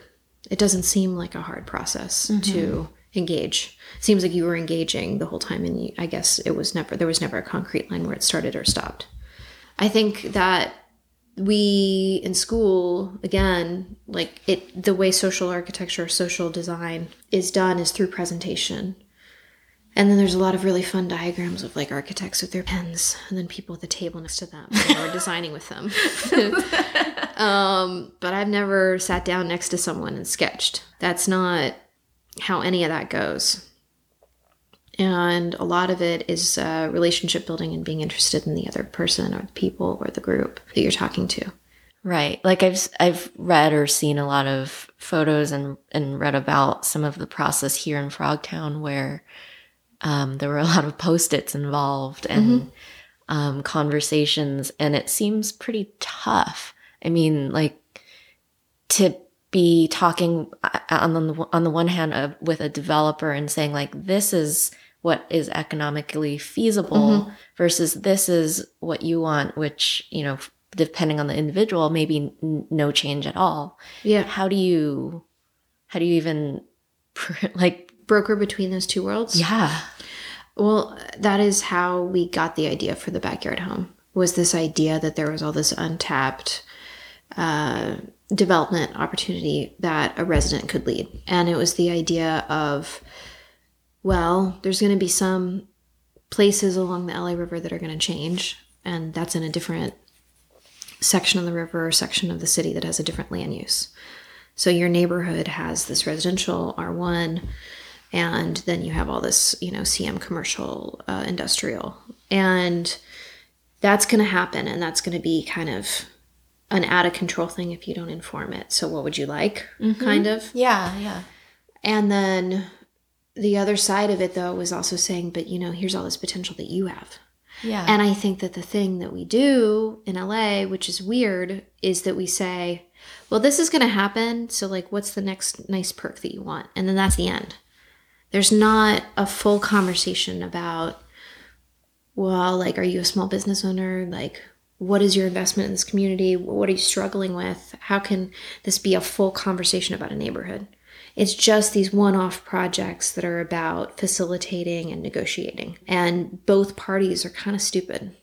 it doesn't seem like a hard process mm-hmm. to engage. It seems like you were engaging the whole time, and you, I guess it was never there was never a concrete line where it started or stopped. I think that we in school again like it the way social architecture social design is done is through presentation and then there's a lot of really fun diagrams of like architects with their pens and then people at the table next to them and we're designing with them. um, but I've never sat down next to someone and sketched. That's not how any of that goes. And a lot of it is uh, relationship building and being interested in the other person or the people or the group that you're talking to. Right. Like I've I've read or seen a lot of photos and and read about some of the process here in Frogtown where um, there were a lot of post-its involved and um, conversations, and it seems pretty tough. I mean, like to be talking uh, on the on the one hand of, with a developer and saying like this is what is economically feasible versus this is what you want, which you know depending on the individual maybe n- no change at all. Yeah. How do you how do you even like Broker between those two worlds. yeah Well, that is how we got the idea for the backyard home. Was this idea that there was all this untapped uh, development opportunity that a resident could lead, and it was the idea of, well, there's going to be some places along the LA River that are going to change, and that's in a different section of the river or section of the city that has a different land use. So your neighborhood has this residential R1, and then you have all this, you know, CM commercial, uh, industrial, and that's going to happen, and that's going to be kind of an out of control thing if you don't inform it. So what would you like, kind of? Yeah, yeah. And then the other side of it, though, was also saying, but you know, here's all this potential that you have. Yeah. And I think that the thing that we do in LA, which is weird, is that we say, well, this is going to happen. So, like, what's the next nice perk that you want? And then that's the end. There's not a full conversation about, well, like, are you a small business owner? Like, what is your investment in this community? What are you struggling with? How can this be a full conversation about a neighborhood? It's just these one off projects that are about facilitating and negotiating. And both parties are kind of stupid.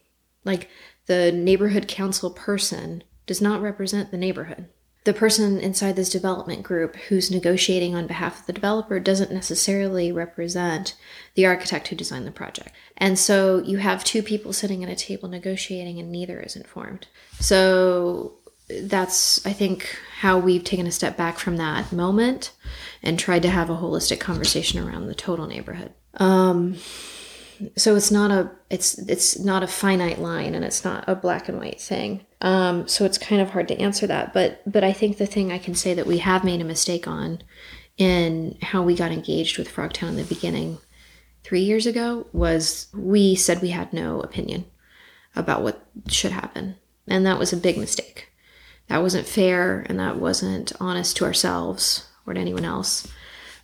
Like the neighborhood council person does not represent the neighborhood. The person inside this development group who's negotiating on behalf of the developer doesn't necessarily represent the architect who designed the project. And so you have two people sitting at a table negotiating and neither is informed. So that's I think how we've taken a step back from that moment and tried to have a holistic conversation around the total neighborhood. Um, so it's not a it's it's not a finite line and it's not a black and white thing. Um, so it's kind of hard to answer that. But but I think the thing I can say that we have made a mistake on in how we got engaged with Frogtown in the beginning three years ago was we said we had no opinion about what should happen. And that was a big mistake that wasn't fair and that wasn't honest to ourselves or to anyone else.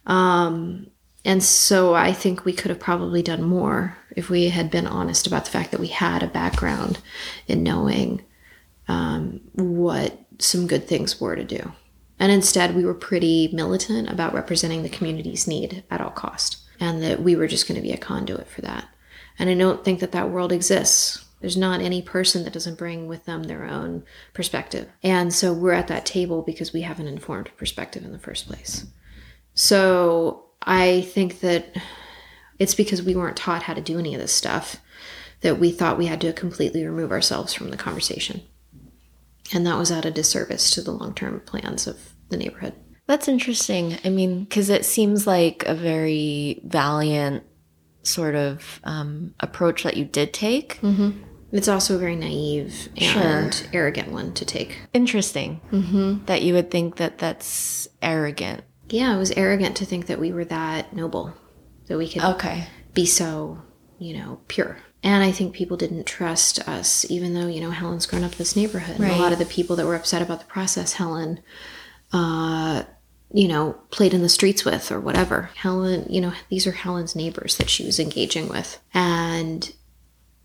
Um, and so I think we could have probably done more if we had been honest about the fact that we had a background in knowing um, what some good things were to do. And instead, we were pretty militant about representing the community's need at all cost, and that we were just going to be a conduit for that. And I don't think that that world exists there's not any person that doesn't bring with them their own perspective. And so we're at that table because we have an informed perspective in the first place. So I think that it's because we weren't taught how to do any of this stuff that we thought we had to completely remove ourselves from the conversation. And that was at a disservice to the long term plans of the neighborhood. That's interesting. I mean, because it seems like a very valiant sort of um, approach that you did take. Mm-hmm. It's also a very naive and Sure. arrogant one to take. Interesting that you would think that that's arrogant. Yeah, it was arrogant to think that we were that noble, that we could Okay. be so, you know, pure. And I think people didn't trust us, even though, you know, Helen's grown up in this neighborhood. And a lot of the people that were upset about the process, Helen, uh, you know, played in the streets with or whatever. Helen, you know, these are Helen's neighbors that she was engaging with. And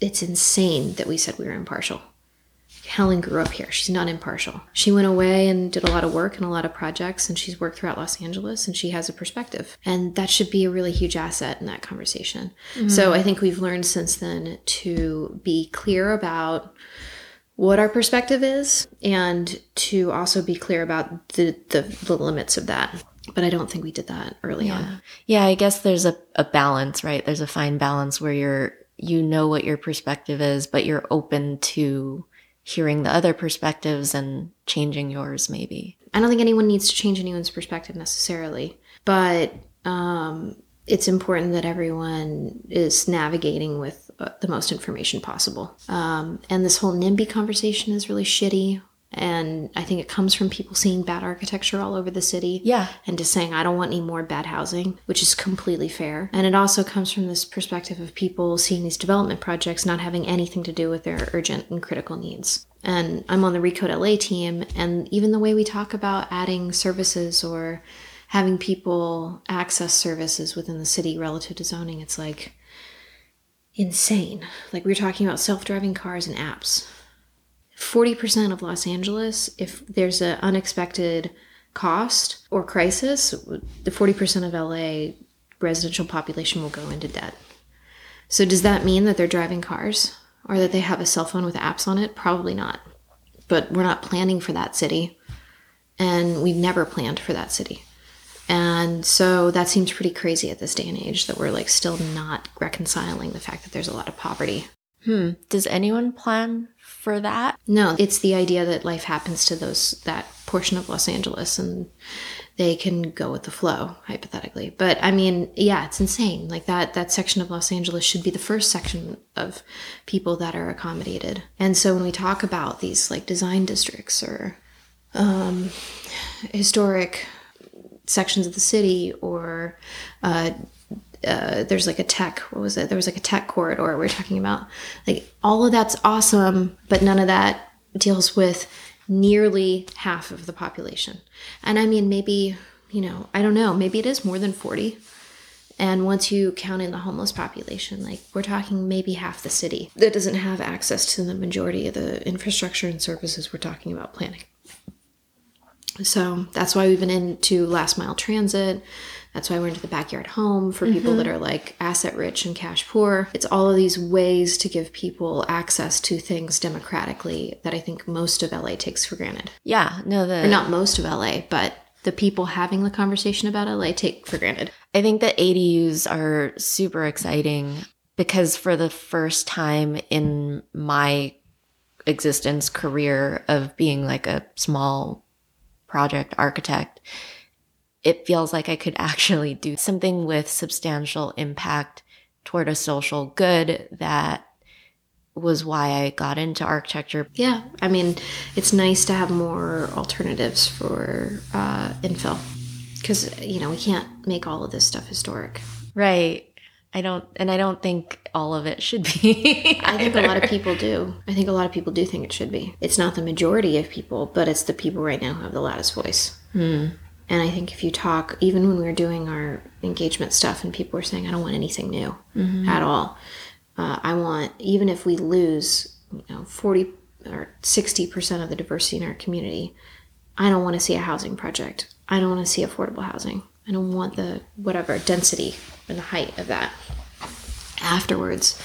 it's insane that we said we were impartial. Helen grew up here. She's not impartial. She went away and did a lot of work and a lot of projects, and she's worked throughout Los Angeles, and she has a perspective. And that should be a really huge asset in that conversation. Mm-hmm. So I think we've learned since then to be clear about what our perspective is and to also be clear about the, the, the limits of that. But I don't think we did that early on. Yeah, I guess there's a, a balance, right? There's a fine balance where you're you know what your perspective is, but you're open to hearing the other perspectives and changing yours maybe. I don't think anyone needs to change anyone's perspective necessarily, but um, it's important that everyone is navigating with uh, the most information possible. Um, and this whole NIMBY conversation is really shitty. And I think it comes from people seeing bad architecture all over the city. Yeah. And just saying, I don't want any more bad housing, which is completely fair. And it also comes from this perspective of people seeing these development projects not having anything to do with their urgent and critical needs. And I'm on the Recode LA team, and even the way we talk about adding services or having people access services within the city relative to zoning, it's like insane. Like we're talking about self driving cars and apps. 40% of Los Angeles, if there's an unexpected cost or crisis, the 40% of LA residential population will go into debt. So, does that mean that they're driving cars or that they have a cell phone with apps on it? Probably not. But we're not planning for that city, and we've never planned for that city. And so that seems pretty crazy at this day and age that we're like still not reconciling the fact that there's a lot of poverty. Hmm. Does anyone plan for that? No, it's the idea that life happens to those that portion of Los Angeles and they can go with the flow hypothetically. But I mean, yeah, it's insane. Like that that section of Los Angeles should be the first section of people that are accommodated. And so when we talk about these like design districts or um, historic sections of the city or uh, uh, there's like a tech what was it? There was like a tech corridor we are talking about like all of that's awesome but none of that deals with nearly half of the population. And i mean maybe you know i don't know maybe it is more than 40 and once you count in the homeless population like we're talking maybe half the city that doesn't have access to the majority of the infrastructure and services we're talking about planning. So that's why we've been into last mile transit. That's why we're into the backyard home for people mm-hmm. that are like asset rich and cash poor. It's all of these ways to give people access to things democratically that I think most of LA takes for granted. Yeah, no, the or not most of LA, but the people having the conversation about LA take for granted. I think that ADUs are super exciting because for the first time in my existence career of being like a small project architect, it feels like I could actually do something with substantial impact toward a social good that was why I got into architecture. Yeah, I mean, it's nice to have more alternatives for uh, infill because, you know, we can't make all of this stuff historic. Right. I don't, and I don't think all of it should be. I think a lot of people do. I think a lot of people do think it should be. It's not the majority of people, but it's the people right now who have the loudest voice. Hmm. And I think if you talk, even when we were doing our engagement stuff and people were saying, I don't want anything new mm-hmm. at all. Uh, I want, even if we lose, you know, 40 or 60% of the diversity in our community, I don't want to see a housing project. I don't want to see affordable housing. I don't want the whatever density and the height of that. Afterwards,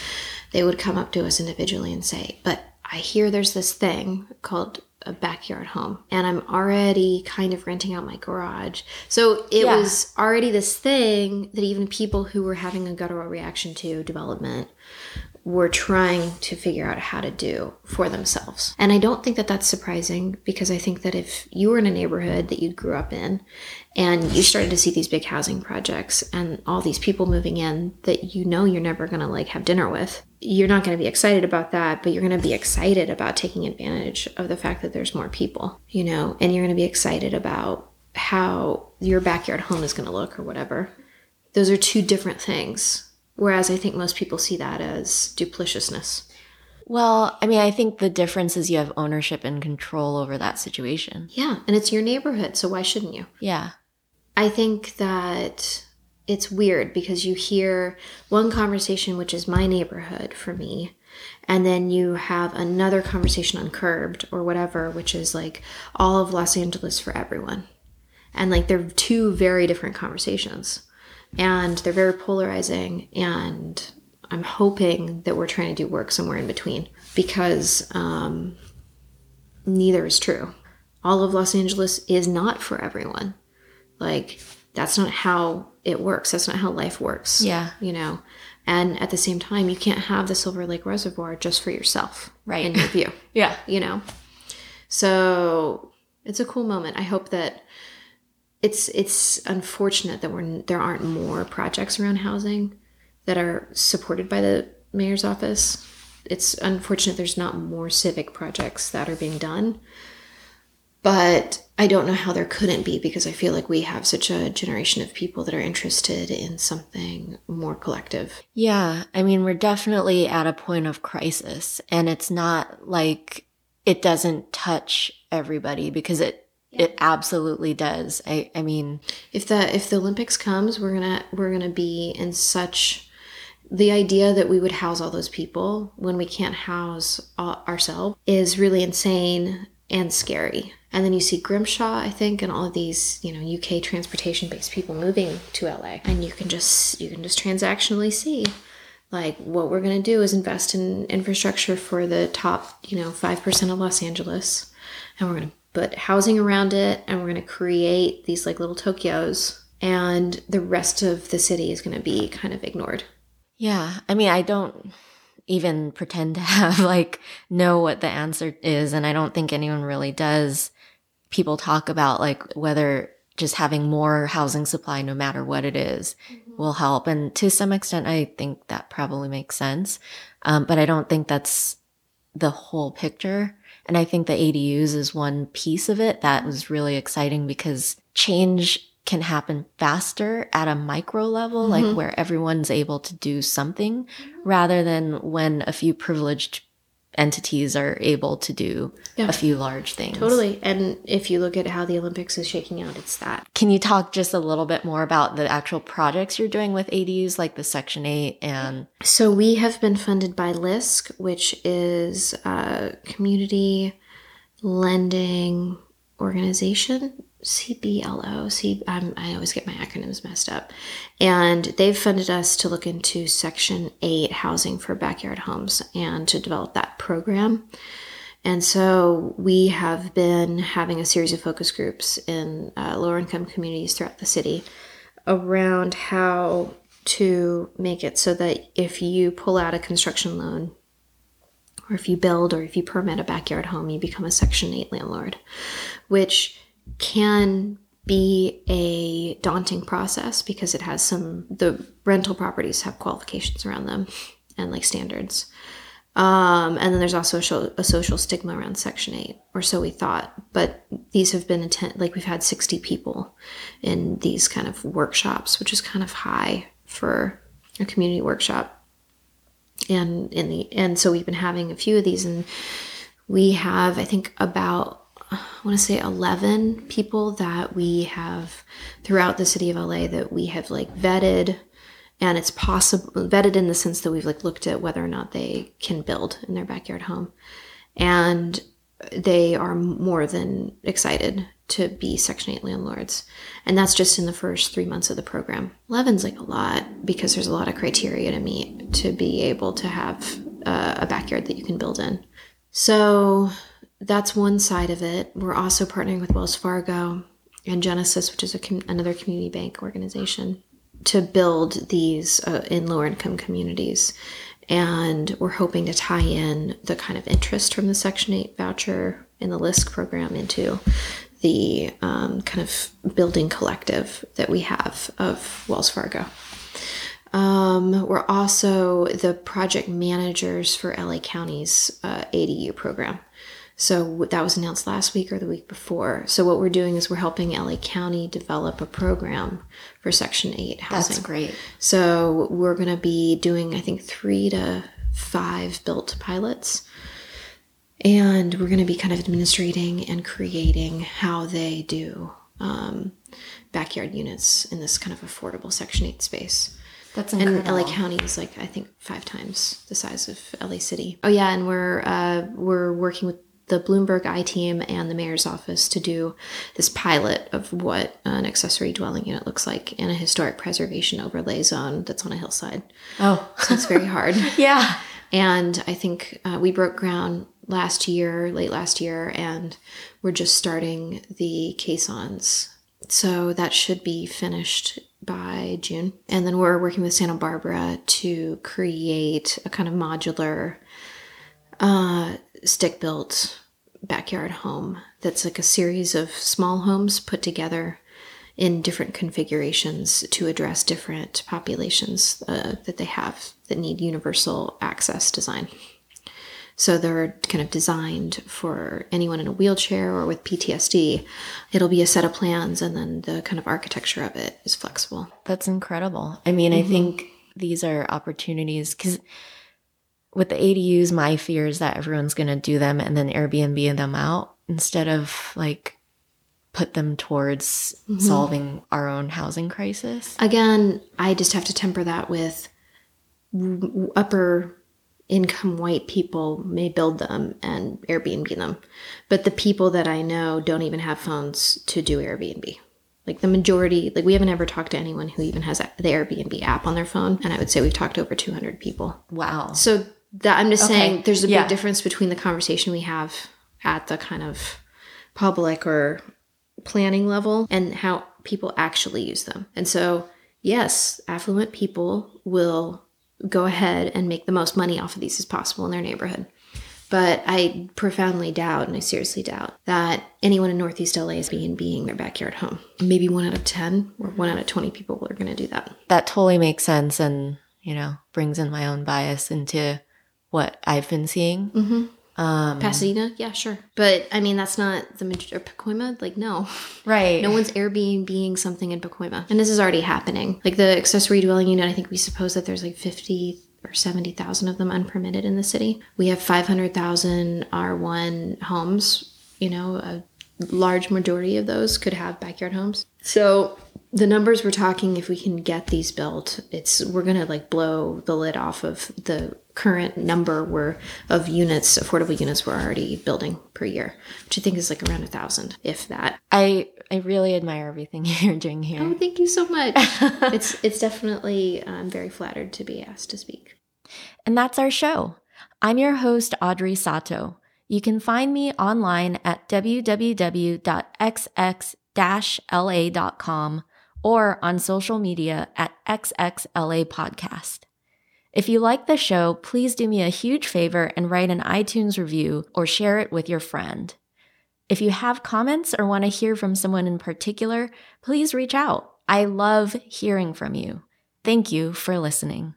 they would come up to us individually and say, But I hear there's this thing called a backyard home, and I'm already kind of renting out my garage. So it yeah. was already this thing that even people who were having a guttural reaction to development were trying to figure out how to do for themselves. And I don't think that that's surprising because I think that if you were in a neighborhood that you grew up in and you started to see these big housing projects and all these people moving in that you know you're never going to like have dinner with, you're not going to be excited about that, but you're going to be excited about taking advantage of the fact that there's more people, you know, and you're going to be excited about how your backyard home is going to look or whatever. Those are two different things Whereas I think most people see that as duplicitousness. Well, I mean, I think the difference is you have ownership and control over that situation. Yeah, and it's your neighborhood, so why shouldn't you? Yeah. I think that it's weird because you hear one conversation, which is my neighborhood for me, and then you have another conversation on Curbed or whatever, which is like all of Los Angeles for everyone. And like they're two very different conversations and they're very polarizing and i'm hoping that we're trying to do work somewhere in between because um, neither is true. All of los angeles is not for everyone. Like that's not how it works. That's not how life works yeah. you know? And at the same time you can't have the silver lake reservoir just for yourself right. in your view yeah. you know? So it's a cool moment. I hope that it's it's unfortunate that we're there aren't more projects around housing that are supported by the mayor's office. It's unfortunate there's not more civic projects that are being done. But I don't know how there couldn't be because I feel like we have such a generation of people that are interested in something more collective. Yeah, I mean, we're definitely at a point of crisis, and it's not like it doesn't touch everybody because it it absolutely does. I, I mean, if the if the Olympics comes, we're gonna we're gonna be in such the idea that we would house all those people when we can't house ourselves is really insane and scary. And then you see Grimshaw, I think, and all of these, you know, UK transportation based people moving to LA. And you can just you can just transactionally see like what we're going to do is invest in infrastructure for the top, you know, 5% of Los Angeles. And we're going to put housing around it and we're going to create these like little Tokyos and the rest of the city is going to be kind of ignored. Yeah. I mean, I don't even pretend to have like know what the answer is and I don't think anyone really does. People talk about like whether just having more housing supply no matter what it is, Mm-hmm. will help and to some extent I think that probably makes sense. Um, but I don't think that's the whole picture. And I think the ADUs is one piece of it that was really exciting because change can happen faster at a micro level, Mm-hmm. like where everyone's able to do something rather than when a few privileged entities are able to do Yeah. a few large things. Totally. And if you look at how the Olympics is shaking out, it's that. Can you talk just a little bit more about the actual projects you're doing with ADUs, like the Section 8 and So we have been funded by LISC, which is a community lending organization. CBLO. C, I'm, I always get my acronyms messed up. And they've funded us to look into Section 8 housing for backyard homes and to develop that program. And so we have been having a series of focus groups in uh, lower income communities throughout the city around how to make it so that if you pull out a construction loan or if you build or if you permit a backyard home, you become a Section 8 landlord, which can be a daunting process because it has some, the rental properties have qualifications around them and like standards. Um, and then there's also a, a social stigma around Section 8, or so we thought. But these have been, like, we've had 60 people in these kind of workshops, which is kind of high for a community workshop. And in the and so we've been having a few of these, and we have, I think, about I want to say 11 people that we have throughout the city of LA that we have like vetted and it's possible vetted in the sense that we've like looked at whether or not they can build in their backyard home. And they are more than excited to be section 8 landlords and that's just in the first three months of the program 11's like a lot because there's a lot of criteria to meet to be able to have uh, a backyard that you can build in so that's one side of it. We're also partnering with Wells Fargo and Genesis, which is com- another community bank organization, to build these uh, in lower income communities. And we're hoping to tie in the kind of interest from the Section 8 voucher in the LISC program into the um, kind of building collective that we have of Wells Fargo. Um, we're also the project managers for LA County's uh, ADU program. So that was announced last week or the week before. So what we're doing is we're helping LA County develop a program for Section 8 housing. That's great. So we're going to be doing, I think, three to five built pilots. And we're going to be kind of administrating and creating how they do um, backyard units in this kind of affordable Section 8 space. That's incredible. And. LA County is like I think five times the size of LA City. Oh yeah, and we're uh, we're working with the Bloomberg I team and the mayor's office to do this pilot of what an accessory dwelling unit looks like in a historic preservation overlay zone that's on a hillside. Oh, So it's very hard. yeah. And I think uh, we broke ground last year, late last year, and we're just starting the caissons. So that should be finished by June. And then we're working with Santa Barbara to create a kind of modular, uh, stick built backyard home that's like a series of small homes put together in different configurations to address different populations uh, that they have that need universal access design. So they're kind of designed for anyone in a wheelchair or with PTSD. It'll be a set of plans, and then the kind of architecture of it is flexible. That's incredible. I mean, I mm-hmm. think these are opportunities because with the ADUs, my fear is that everyone's going to do them and then Airbnb them out instead of like put them towards mm-hmm. solving our own housing crisis. Again, I just have to temper that with upper income white people may build them and Airbnb them. But the people that I know don't even have phones to do Airbnb. Like the majority, like we haven't ever talked to anyone who even has the Airbnb app on their phone. And I would say we've talked to over 200 people. Wow. So that I'm just Okay. saying there's a Yeah. big difference between the conversation we have at the kind of public or planning level and how people actually use them. And so, yes, affluent people will go ahead and make the most money off of these as possible in their neighborhood. But I profoundly doubt, and I seriously doubt, that anyone in Northeast LA is being being their backyard home. Maybe one out of 10 or one out of 20 people are going to do that. That totally makes sense and, you know, brings in my own bias into what I've been seeing. Mm-hmm. Um, Pasadena, yeah, sure. But I mean, that's not the major Pacoima. Like, no, right. no one's Airbnb being something in Pacoima, and this is already happening. Like the accessory dwelling unit, I think we suppose that there's like fifty or seventy thousand of them unpermitted in the city. We have five hundred thousand R one homes. You know, a large majority of those could have backyard homes. So the numbers we're talking, if we can get these built, it's we're gonna like blow the lid off of the current number we're of units, affordable units we're already building per year, which I think is like around a thousand, if that. I I really admire everything you're doing here. Oh, thank you so much. it's it's definitely I'm very flattered to be asked to speak. And that's our show. I'm your host, Audrey Sato. You can find me online at www.xx-la.com or on social media at XXLA Podcast. If you like the show, please do me a huge favor and write an iTunes review or share it with your friend. If you have comments or want to hear from someone in particular, please reach out. I love hearing from you. Thank you for listening.